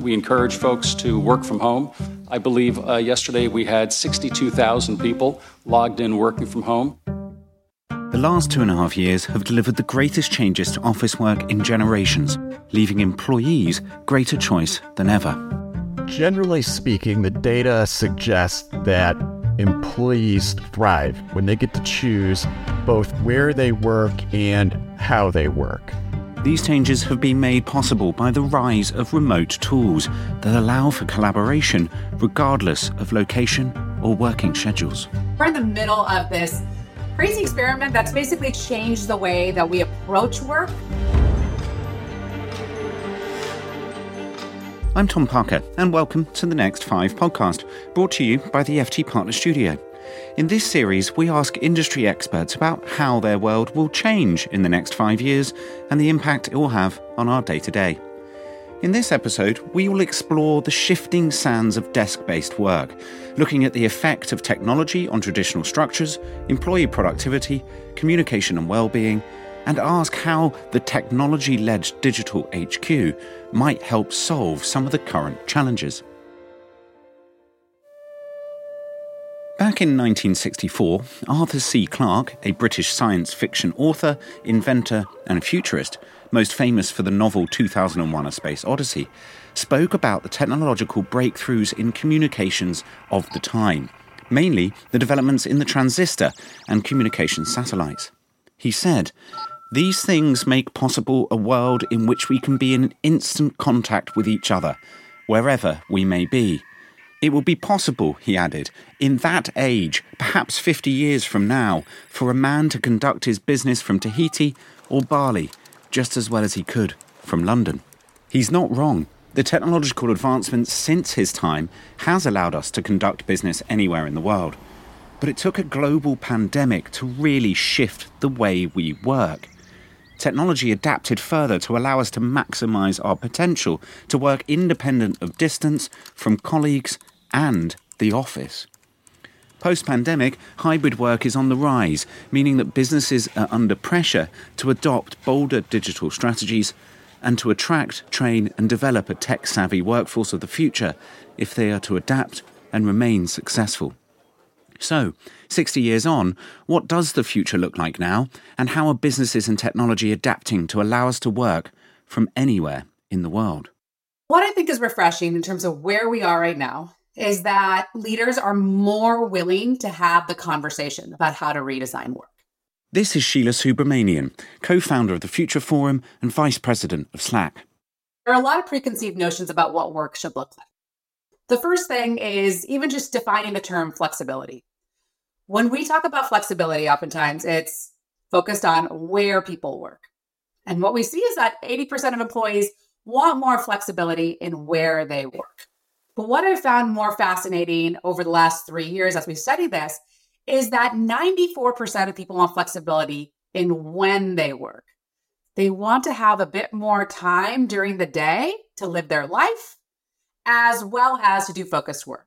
We encourage folks to work from home. I believe uh, yesterday we had 62,000 people logged in working from home. The last two and a half years have delivered the greatest changes to office work in generations, leaving employees greater choice than ever. Generally speaking, the data suggests that employees thrive when they get to choose both where they work and how they work. These changes have been made possible by the rise of remote tools that allow for collaboration regardless of location or working schedules. We're in the middle of this crazy experiment that's basically changed the way that we approach work. I'm Tom Parker, and welcome to the Next Five podcast, brought to you by the FT Partner Studio. In this series, we ask industry experts about how their world will change in the next five years and the impact it will have on our day to day. In this episode, we will explore the shifting sands of desk based work, looking at the effect of technology on traditional structures, employee productivity, communication and well being, and ask how the technology led digital HQ might help solve some of the current challenges. Back in 1964, Arthur C. Clarke, a British science fiction author, inventor, and futurist, most famous for the novel 2001 A Space Odyssey, spoke about the technological breakthroughs in communications of the time, mainly the developments in the transistor and communication satellites. He said, These things make possible a world in which we can be in instant contact with each other, wherever we may be it will be possible, he added, in that age, perhaps 50 years from now, for a man to conduct his business from Tahiti or Bali just as well as he could from London. He's not wrong. The technological advancement since his time has allowed us to conduct business anywhere in the world. But it took a global pandemic to really shift the way we work technology adapted further to allow us to maximize our potential to work independent of distance from colleagues and the office. Post pandemic, hybrid work is on the rise, meaning that businesses are under pressure to adopt bolder digital strategies and to attract, train, and develop a tech savvy workforce of the future if they are to adapt and remain successful. So, 60 years on, what does the future look like now, and how are businesses and technology adapting to allow us to work from anywhere in the world? What I think is refreshing in terms of where we are right now is that leaders are more willing to have the conversation about how to redesign work. This is Sheela Subramanian, co founder of the Future Forum and vice president of Slack. There are a lot of preconceived notions about what work should look like. The first thing is even just defining the term flexibility. When we talk about flexibility, oftentimes it's focused on where people work. And what we see is that 80% of employees want more flexibility in where they work. But what I've found more fascinating over the last three years as we study this is that 94% of people want flexibility in when they work. They want to have a bit more time during the day to live their life, as well as to do focused work.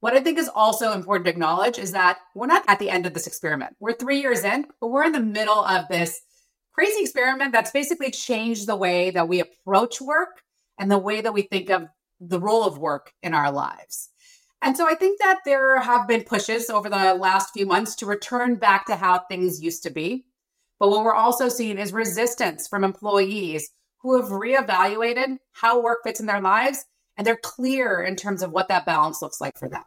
What I think is also important to acknowledge is that we're not at the end of this experiment. We're three years in, but we're in the middle of this crazy experiment that's basically changed the way that we approach work and the way that we think of the role of work in our lives. And so I think that there have been pushes over the last few months to return back to how things used to be. But what we're also seeing is resistance from employees who have reevaluated how work fits in their lives and they're clear in terms of what that balance looks like for them.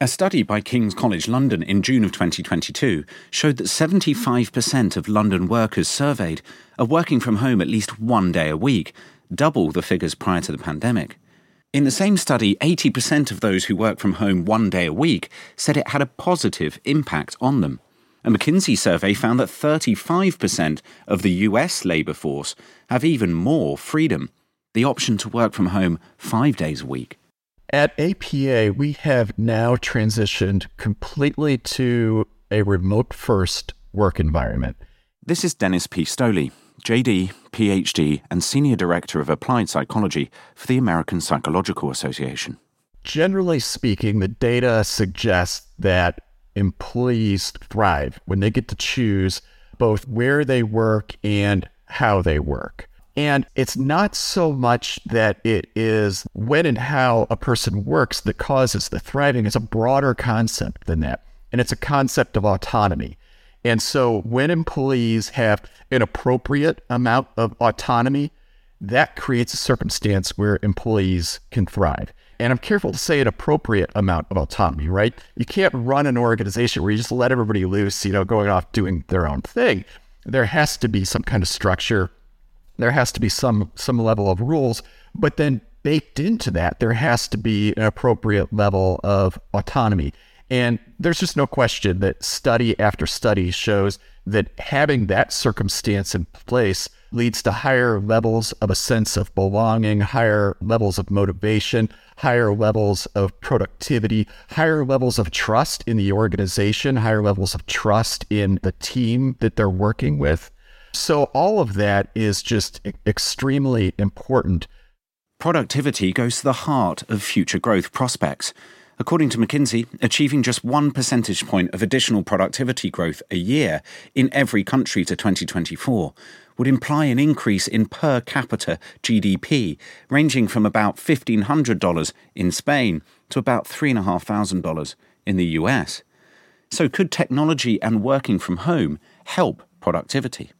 A study by King's College London in June of 2022 showed that 75% of London workers surveyed are working from home at least one day a week, double the figures prior to the pandemic. In the same study, 80% of those who work from home one day a week said it had a positive impact on them. A McKinsey survey found that 35% of the US labour force have even more freedom the option to work from home five days a week. At APA, we have now transitioned completely to a remote first work environment. This is Dennis P. Stolle, JD, PhD, and Senior Director of Applied Psychology for the American Psychological Association. Generally speaking, the data suggests that employees thrive when they get to choose both where they work and how they work. And it's not so much that it is when and how a person works that causes the thriving. It's a broader concept than that. And it's a concept of autonomy. And so when employees have an appropriate amount of autonomy, that creates a circumstance where employees can thrive. And I'm careful to say an appropriate amount of autonomy, right? You can't run an organization where you just let everybody loose, you know, going off doing their own thing. There has to be some kind of structure. There has to be some some level of rules, but then baked into that, there has to be an appropriate level of autonomy. And there's just no question that study after study shows that having that circumstance in place leads to higher levels of a sense of belonging, higher levels of motivation, higher levels of productivity, higher levels of trust in the organization, higher levels of trust in the team that they're working with. So, all of that is just extremely important. Productivity goes to the heart of future growth prospects. According to McKinsey, achieving just one percentage point of additional productivity growth a year in every country to 2024 would imply an increase in per capita GDP ranging from about $1,500 in Spain to about $3,500 in the US. So, could technology and working from home help productivity?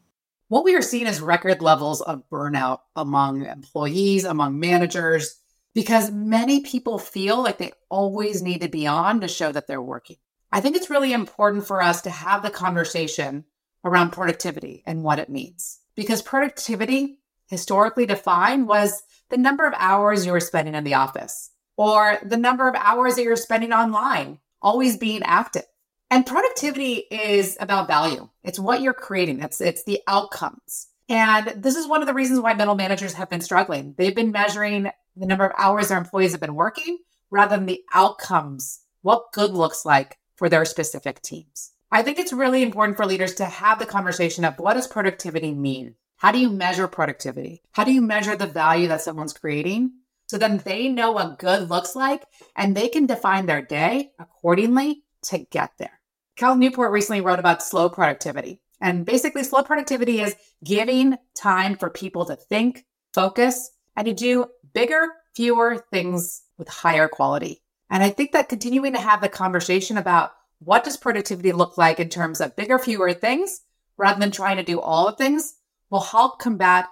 What we are seeing is record levels of burnout among employees, among managers, because many people feel like they always need to be on to show that they're working. I think it's really important for us to have the conversation around productivity and what it means because productivity, historically defined, was the number of hours you were spending in the office or the number of hours that you're spending online, always being active. And productivity is about value. It's what you're creating. It's, it's the outcomes. And this is one of the reasons why middle managers have been struggling. They've been measuring the number of hours their employees have been working rather than the outcomes, what good looks like for their specific teams. I think it's really important for leaders to have the conversation of what does productivity mean? How do you measure productivity? How do you measure the value that someone's creating? So then they know what good looks like and they can define their day accordingly to get there. Cal Newport recently wrote about slow productivity. And basically, slow productivity is giving time for people to think, focus, and to do bigger, fewer things with higher quality. And I think that continuing to have the conversation about what does productivity look like in terms of bigger, fewer things rather than trying to do all the things will help combat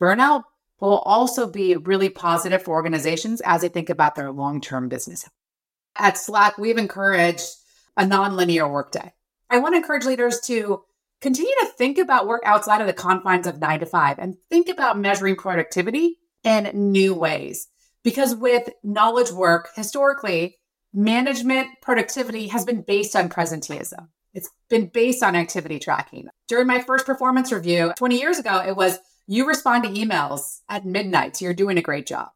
burnout, but will also be really positive for organizations as they think about their long term business. At Slack, we've encouraged a nonlinear workday. I want to encourage leaders to continue to think about work outside of the confines of nine to five and think about measuring productivity in new ways. Because with knowledge work, historically, management productivity has been based on presenteeism. It's been based on activity tracking. During my first performance review 20 years ago, it was you respond to emails at midnight, so you're doing a great job.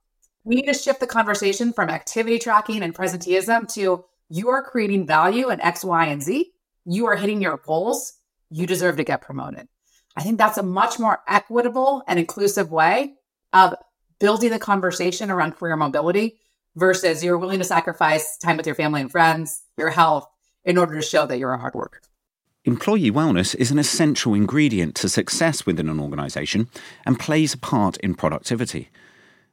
We need to shift the conversation from activity tracking and presenteeism to you are creating value in X, Y, and Z. You are hitting your goals. You deserve to get promoted. I think that's a much more equitable and inclusive way of building the conversation around career mobility versus you're willing to sacrifice time with your family and friends, your health, in order to show that you're a hard worker. Employee wellness is an essential ingredient to success within an organization and plays a part in productivity.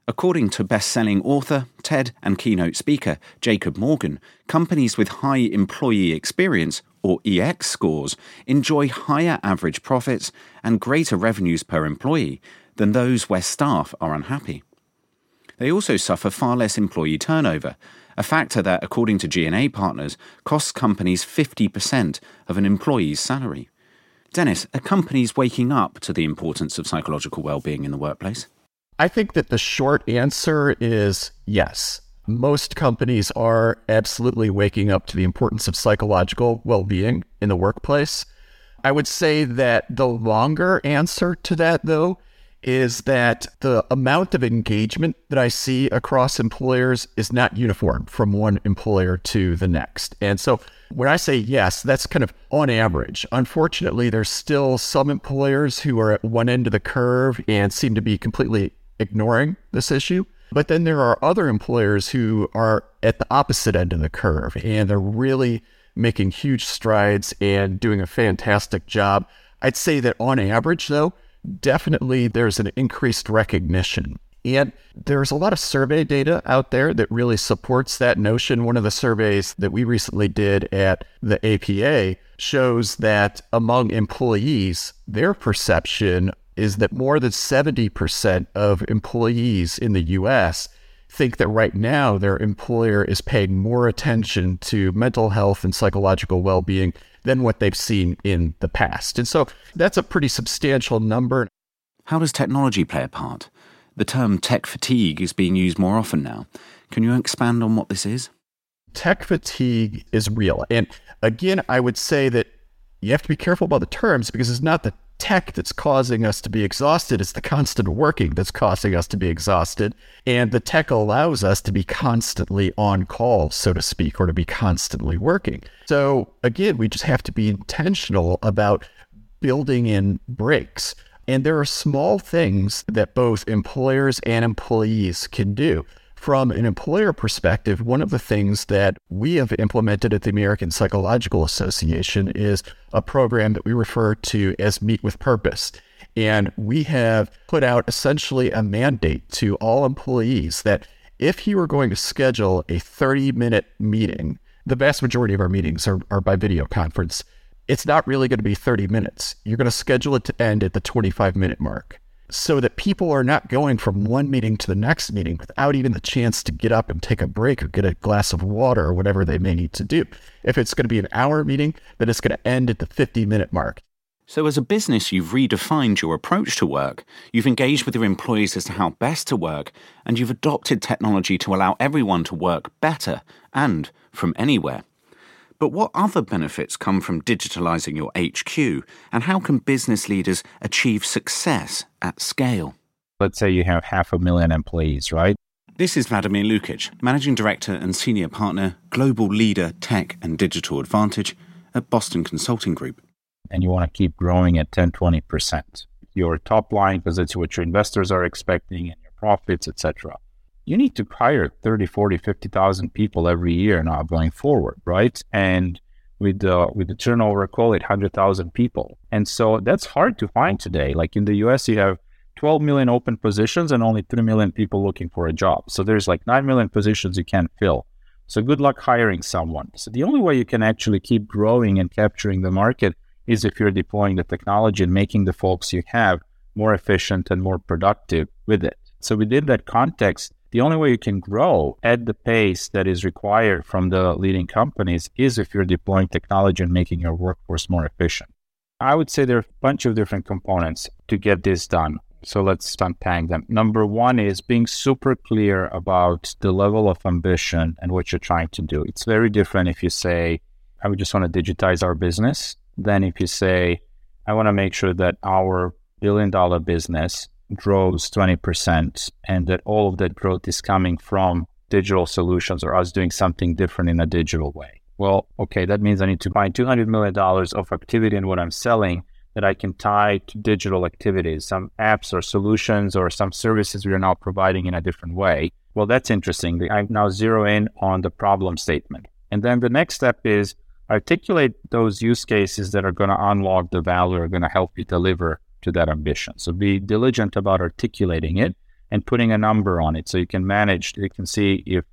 According to best-selling author, TED and keynote speaker Jacob Morgan, companies with high employee experience or EX scores enjoy higher average profits and greater revenues per employee than those where staff are unhappy. They also suffer far less employee turnover, a factor that, according to G&A partners, costs companies 50% of an employee's salary. Dennis, are companies waking up to the importance of psychological well-being in the workplace? I think that the short answer is yes. Most companies are absolutely waking up to the importance of psychological well being in the workplace. I would say that the longer answer to that, though, is that the amount of engagement that I see across employers is not uniform from one employer to the next. And so when I say yes, that's kind of on average. Unfortunately, there's still some employers who are at one end of the curve and seem to be completely ignoring this issue. But then there are other employers who are at the opposite end of the curve and they're really making huge strides and doing a fantastic job. I'd say that on average, though, definitely there's an increased recognition. And there's a lot of survey data out there that really supports that notion. One of the surveys that we recently did at the APA shows that among employees, their perception is that more than 70% of employees in the US think that right now their employer is paying more attention to mental health and psychological well being than what they've seen in the past. And so that's a pretty substantial number. How does technology play a part? The term tech fatigue is being used more often now. Can you expand on what this is? Tech fatigue is real. And again, I would say that you have to be careful about the terms because it's not the tech that's causing us to be exhausted. It's the constant working that's causing us to be exhausted. And the tech allows us to be constantly on call, so to speak, or to be constantly working. So again, we just have to be intentional about building in breaks. And there are small things that both employers and employees can do. From an employer perspective, one of the things that we have implemented at the American Psychological Association is a program that we refer to as Meet with Purpose. And we have put out essentially a mandate to all employees that if you are going to schedule a 30 minute meeting, the vast majority of our meetings are, are by video conference, it's not really going to be 30 minutes. You're going to schedule it to end at the 25 minute mark so that people are not going from one meeting to the next meeting without even the chance to get up and take a break or get a glass of water or whatever they may need to do. If it's going to be an hour meeting, then it's going to end at the 50 minute mark. So, as a business, you've redefined your approach to work. You've engaged with your employees as to how best to work, and you've adopted technology to allow everyone to work better and from anywhere. But what other benefits come from digitalizing your HQ, and how can business leaders achieve success at scale? Let's say you have half a million employees, right? This is Vladimir Lukic, Managing Director and Senior Partner, Global Leader Tech and Digital Advantage at Boston Consulting Group. And you want to keep growing at 10 20%. Your top line, because it's what your investors are expecting, and your profits, etc you need to hire 30, 40, 50,000 people every year now going forward, right? And with the with the turnover, call it 100,000 people. And so that's hard to find today. Like in the US, you have 12 million open positions and only 3 million people looking for a job. So there's like 9 million positions you can't fill. So good luck hiring someone. So the only way you can actually keep growing and capturing the market is if you're deploying the technology and making the folks you have more efficient and more productive with it. So within that context, the only way you can grow at the pace that is required from the leading companies is if you're deploying technology and making your workforce more efficient. I would say there are a bunch of different components to get this done. So let's unpack them. Number one is being super clear about the level of ambition and what you're trying to do. It's very different if you say, I just want to digitize our business, than if you say, I want to make sure that our billion dollar business grows 20% and that all of that growth is coming from digital solutions or us doing something different in a digital way. Well, okay, that means I need to find $200 million of activity in what I'm selling that I can tie to digital activities, some apps or solutions or some services we are now providing in a different way. Well, that's interesting. I now zero in on the problem statement. And then the next step is articulate those use cases that are going to unlock the value, are going to help you deliver to that ambition. So be diligent about articulating it and putting a number on it so you can manage, you can see if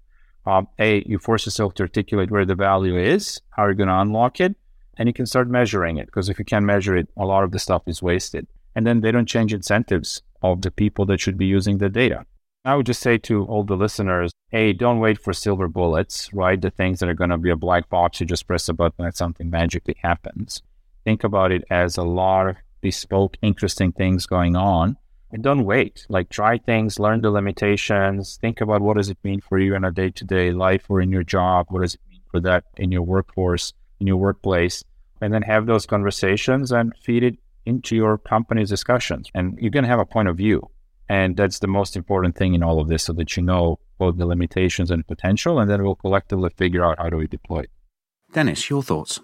um, A, you force yourself to articulate where the value is, how you're going to unlock it, and you can start measuring it because if you can't measure it, a lot of the stuff is wasted. And then they don't change incentives of the people that should be using the data. I would just say to all the listeners, A, don't wait for silver bullets, right? The things that are going to be a black box, you just press a button and something magically happens. Think about it as a lot of bespoke, interesting things going on. And don't wait. Like try things, learn the limitations, think about what does it mean for you in a day-to-day life or in your job. What does it mean for that in your workforce, in your workplace, and then have those conversations and feed it into your company's discussions. And you're going to have a point of view. And that's the most important thing in all of this so that you know both the limitations and potential, and then we'll collectively figure out how do we deploy it. Dennis, your thoughts?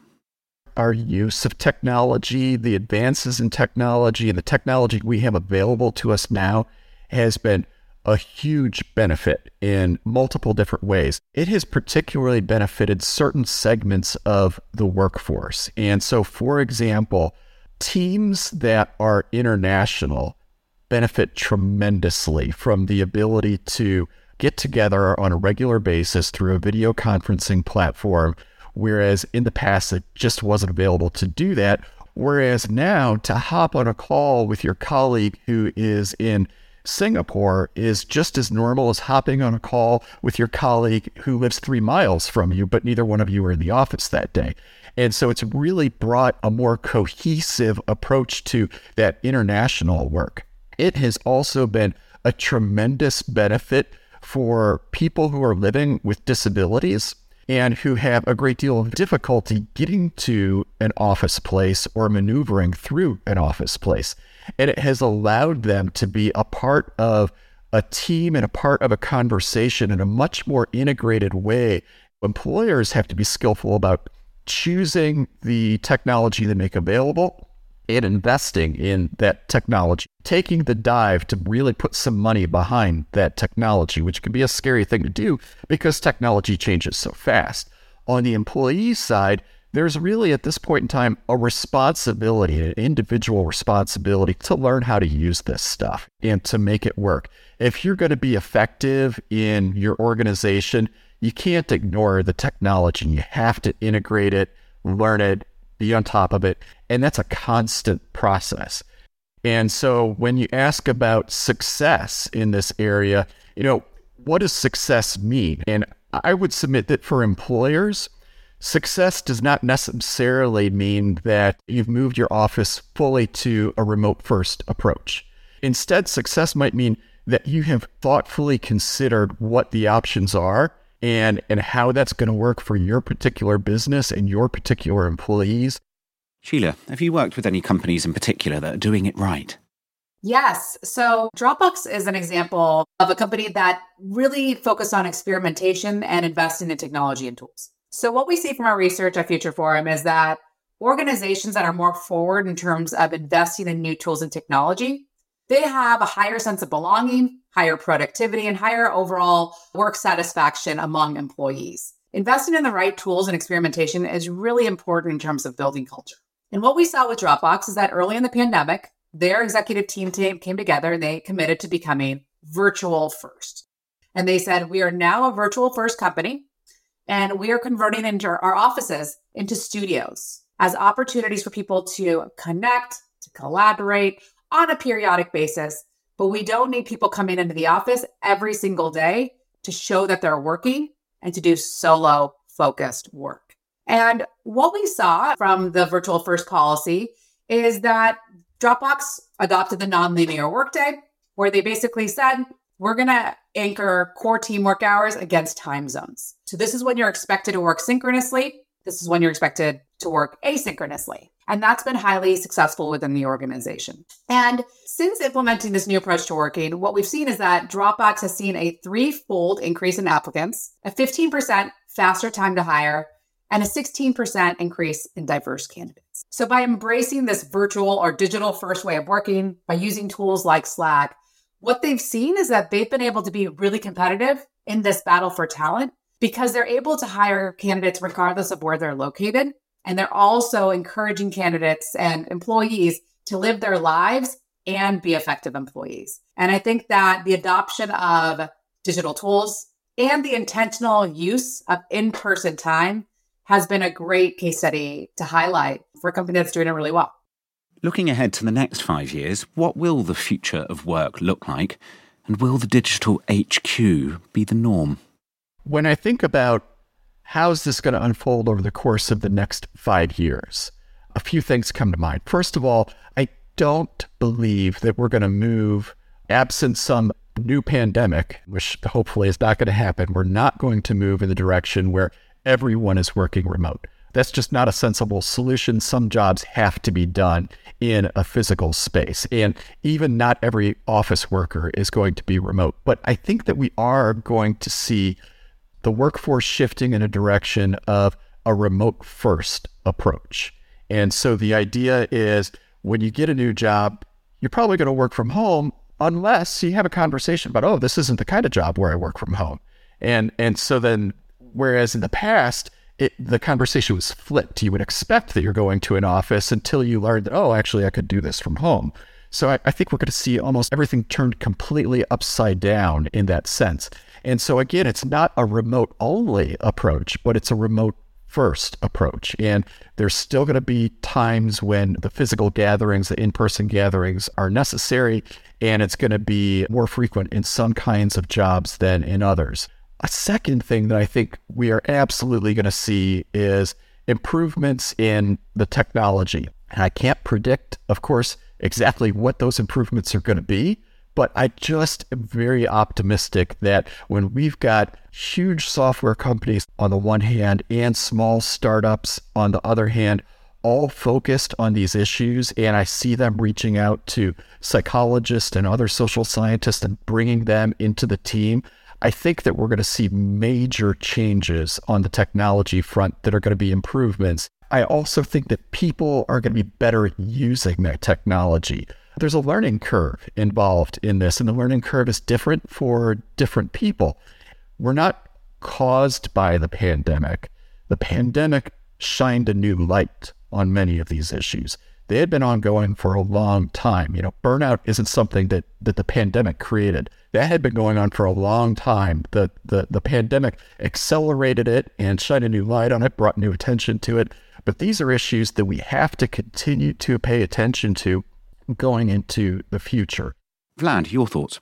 Our use of technology, the advances in technology, and the technology we have available to us now has been a huge benefit in multiple different ways. It has particularly benefited certain segments of the workforce. And so, for example, teams that are international benefit tremendously from the ability to get together on a regular basis through a video conferencing platform, whereas in the past it just wasn't available to do that. Whereas now to hop on a call with your colleague who is in Singapore is just as normal as hopping on a call with your colleague who lives three miles from you, but neither one of you are in the office that day. And so it's really brought a more cohesive approach to that international work. It has also been a tremendous benefit for people who are living with disabilities and who have a great deal of difficulty getting to an office place or maneuvering through an office place. And it has allowed them to be a part of a team and a part of a conversation in a much more integrated way. Employers have to be skillful about choosing the technology they make available and investing in that technology, taking the dive to really put some money behind that technology, which can be a scary thing to do because technology changes so fast. On the employee side, there's really at this point in time a responsibility, an individual responsibility to learn how to use this stuff and to make it work. If you're going to be effective in your organization, you can't ignore the technology. You have to integrate it, learn it, be on top of it. And that's a constant process. And so when you ask about success in this area, you know, what does success mean? And I would submit that for employers, Success does not necessarily mean that you've moved your office fully to a remote first approach. Instead, success might mean that you have thoughtfully considered what the options are and, and how that's going to work for your particular business and your particular employees. Sheela, have you worked with any companies in particular that are doing it right? Yes. So Dropbox is an example of a company that really focused on experimentation and investing in technology and tools. So, what we see from our research at Future Forum is that organizations that are more forward in terms of investing in new tools and technology, they have a higher sense of belonging, higher productivity, and higher overall work satisfaction among employees. Investing in the right tools and experimentation is really important in terms of building culture. And what we saw with Dropbox is that early in the pandemic, their executive team came together and they committed to becoming virtual first. And they said, We are now a virtual first company. And we are converting into our offices into studios as opportunities for people to connect, to collaborate on a periodic basis. But we don't need people coming into the office every single day to show that they're working and to do solo focused work. And what we saw from the virtual first policy is that Dropbox adopted the nonlinear workday, where they basically said, we're going to anchor core teamwork hours against time zones. So this is when you're expected to work synchronously. This is when you're expected to work asynchronously. And that's been highly successful within the organization. And since implementing this new approach to working, what we've seen is that Dropbox has seen a threefold increase in applicants, a 15% faster time to hire, and a 16% increase in diverse candidates. So by embracing this virtual or digital first way of working, by using tools like Slack, what they've seen is that they've been able to be really competitive in this battle for talent because they're able to hire candidates regardless of where they're located. And they're also encouraging candidates and employees to live their lives and be effective employees. And I think that the adoption of digital tools and the intentional use of in person time has been a great case study to highlight for a company that's doing it really well. Looking ahead to the next five years, what will the future of work look like? And will the digital HQ be the norm? When I think about how's this going to unfold over the course of the next five years, a few things come to mind. First of all, I don't believe that we're going to move, absent some new pandemic, which hopefully is not going to happen. We're not going to move in the direction where everyone is working remote. That's just not a sensible solution. Some jobs have to be done in a physical space. And even not every office worker is going to be remote. But I think that we are going to see the workforce shifting in a direction of a remote first approach. And so the idea is when you get a new job, you're probably going to work from home unless you have a conversation about, oh, this isn't the kind of job where I work from home. And and so then whereas in the past, it, the conversation was flipped. You would expect that you're going to an office until you learned that, oh, actually, I could do this from home. So I, I think we're going to see almost everything turned completely upside down in that sense. And so again, it's not a remote only approach, but it's a remote first approach. And there's still going to be times when the physical gatherings, the in person gatherings are necessary, and it's going to be more frequent in some kinds of jobs than in others. A second thing that I think we are absolutely going to see is improvements in the technology. And I can't predict, of course, exactly what those improvements are going to be. But I just am very optimistic that when we've got huge software companies on the one hand and small startups on the other hand, all focused on these issues, and I see them reaching out to psychologists and other social scientists and bringing them into the team. I think that we're going to see major changes on the technology front that are going to be improvements. I also think that people are going to be better at using that technology. There's a learning curve involved in this, and the learning curve is different for different people. We're not caused by the pandemic. The pandemic shined a new light on many of these issues. They had been ongoing for a long time. You know, burnout isn't something that, that the pandemic created. That had been going on for a long time. The, the the pandemic accelerated it and shined a new light on it, brought new attention to it. But these are issues that we have to continue to pay attention to going into the future. Vlad, your thoughts?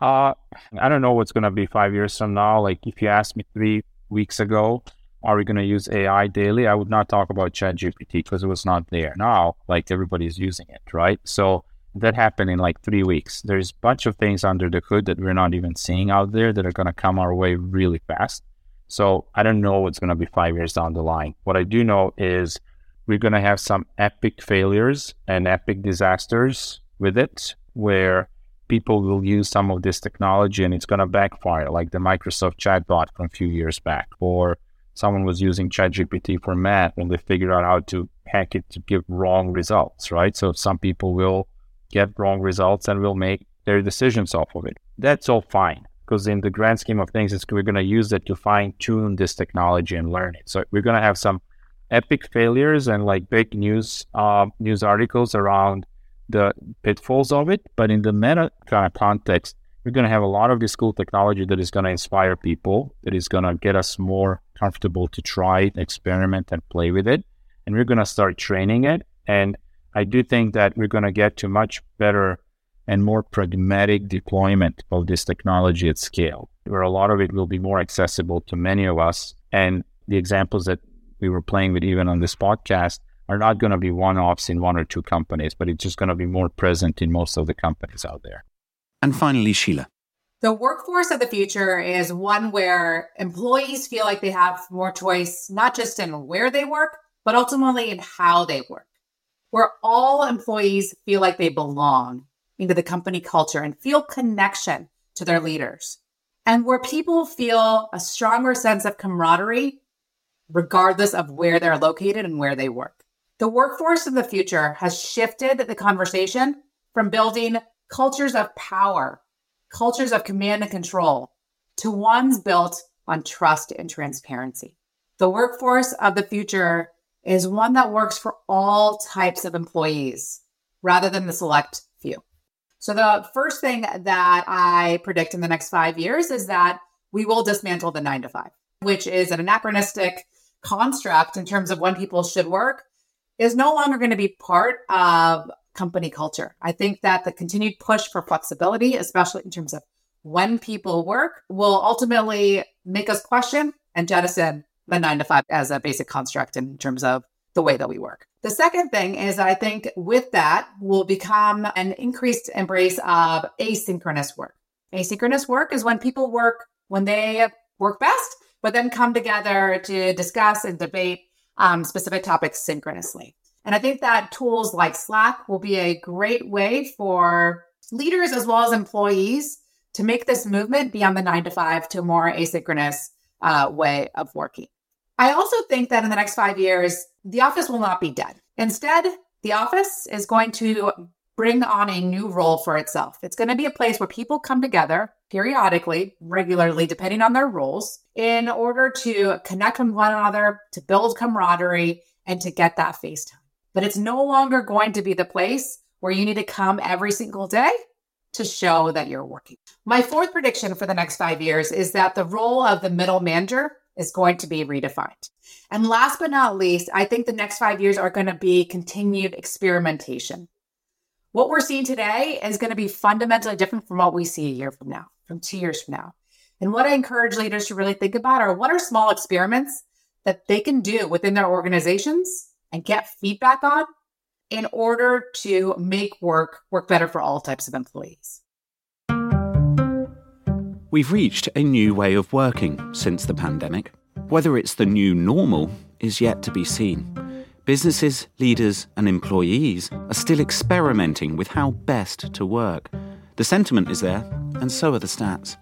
Uh, I don't know what's going to be five years from now. Like if you asked me three weeks ago, are we going to use AI daily? I would not talk about ChatGPT because it was not there. Now, like everybody's using it, right? So that happened in like three weeks. There's a bunch of things under the hood that we're not even seeing out there that are going to come our way really fast. So I don't know what's going to be five years down the line. What I do know is we're going to have some epic failures and epic disasters with it where people will use some of this technology and it's going to backfire, like the Microsoft chatbot from a few years back, or someone was using ChatGPT for math and they figured out how to hack it to give wrong results, right? So some people will get wrong results and will make their decisions off of it. That's all fine because in the grand scheme of things, we're going to use it to fine tune this technology and learn it. So we're going to have some epic failures and like big news uh, news articles around the pitfalls of it. But in the meta kind of context, we're going to have a lot of this cool technology that is going to inspire people, that is going to get us more comfortable to try experiment, and play with it. And we're going to start training it. And I do think that we're going to get to much better and more pragmatic deployment of this technology at scale, where a lot of it will be more accessible to many of us. And the examples that we were playing with even on this podcast are not going to be one offs in one or two companies, but it's just going to be more present in most of the companies out there. And finally, Sheela. The workforce of the future is one where employees feel like they have more choice, not just in where they work, but ultimately in how they work, where all employees feel like they belong into the company culture and feel connection to their leaders, and where people feel a stronger sense of camaraderie regardless of where they're located and where they work. The workforce of the future has shifted the conversation from building cultures of power, cultures of command and control, to ones built on trust and transparency. The workforce of the future is one that works for all types of employees rather than the select few. So, the first thing that I predict in the next five years is that we will dismantle the nine to five, which is an anachronistic construct in terms of when people should work is no longer going to be part of company culture. I think that the continued push for flexibility, especially in terms of when people work, will ultimately make us question and jettison the nine to five as a basic construct in terms of the way that we work. The second thing is I think with that will become an increased embrace of asynchronous work. Asynchronous work is when people work when they work best but then come together to discuss and debate um, specific topics synchronously. And I think that tools like Slack will be a great way for leaders as well as employees to make this movement beyond the nine to five to a more asynchronous uh, way of working. I also think that in the next five years, the office will not be dead. Instead, the office is going to bring on a new role for itself. It's going to be a place where people come together periodically, regularly, depending on their roles, in order to connect with one another, to build camaraderie, and to get that face time. But it's no longer going to be the place where you need to come every single day to show that you're working. My fourth prediction for the next five years is that the role of the middle manager is going to be redefined. And last but not least, I think the next five years are going to be continued experimentation. What we're seeing today is going to be fundamentally different from what we see a year from now, from two years from now. And what I encourage leaders to really think about are what are small experiments that they can do within their organizations and get feedback on in order to make work work better for all types of employees. We've reached a new way of working since the pandemic. Whether it's the new normal is yet to be seen. Businesses, leaders, and employees are still experimenting with how best to work. The sentiment is there, and so are the stats.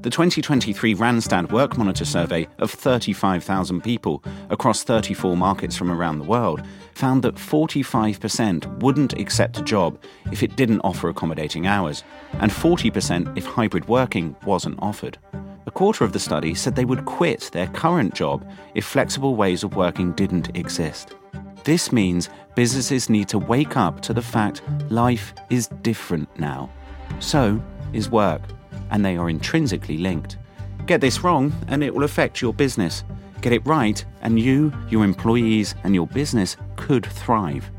The 2023 Randstad Work Monitor survey of 35,000 people across 34 markets from around the world found that 45% wouldn't accept a job if it didn't offer accommodating hours, and 40% if hybrid working wasn't offered. A quarter of the study said they would quit their current job if flexible ways of working didn't exist. This means businesses need to wake up to the fact life is different now. So is work and they are intrinsically linked. Get this wrong, and it will affect your business. Get it right, and you, your employees, and your business could thrive.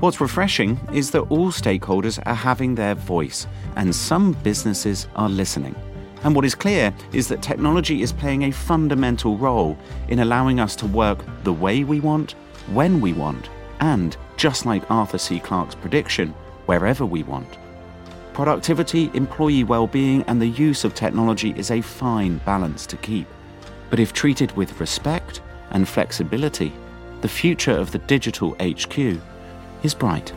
What's refreshing is that all stakeholders are having their voice, and some businesses are listening. And what is clear is that technology is playing a fundamental role in allowing us to work the way we want, when we want, and, just like Arthur C. Clarke's prediction, wherever we want. Productivity, employee well-being and the use of technology is a fine balance to keep. But if treated with respect and flexibility, the future of the digital HQ is bright.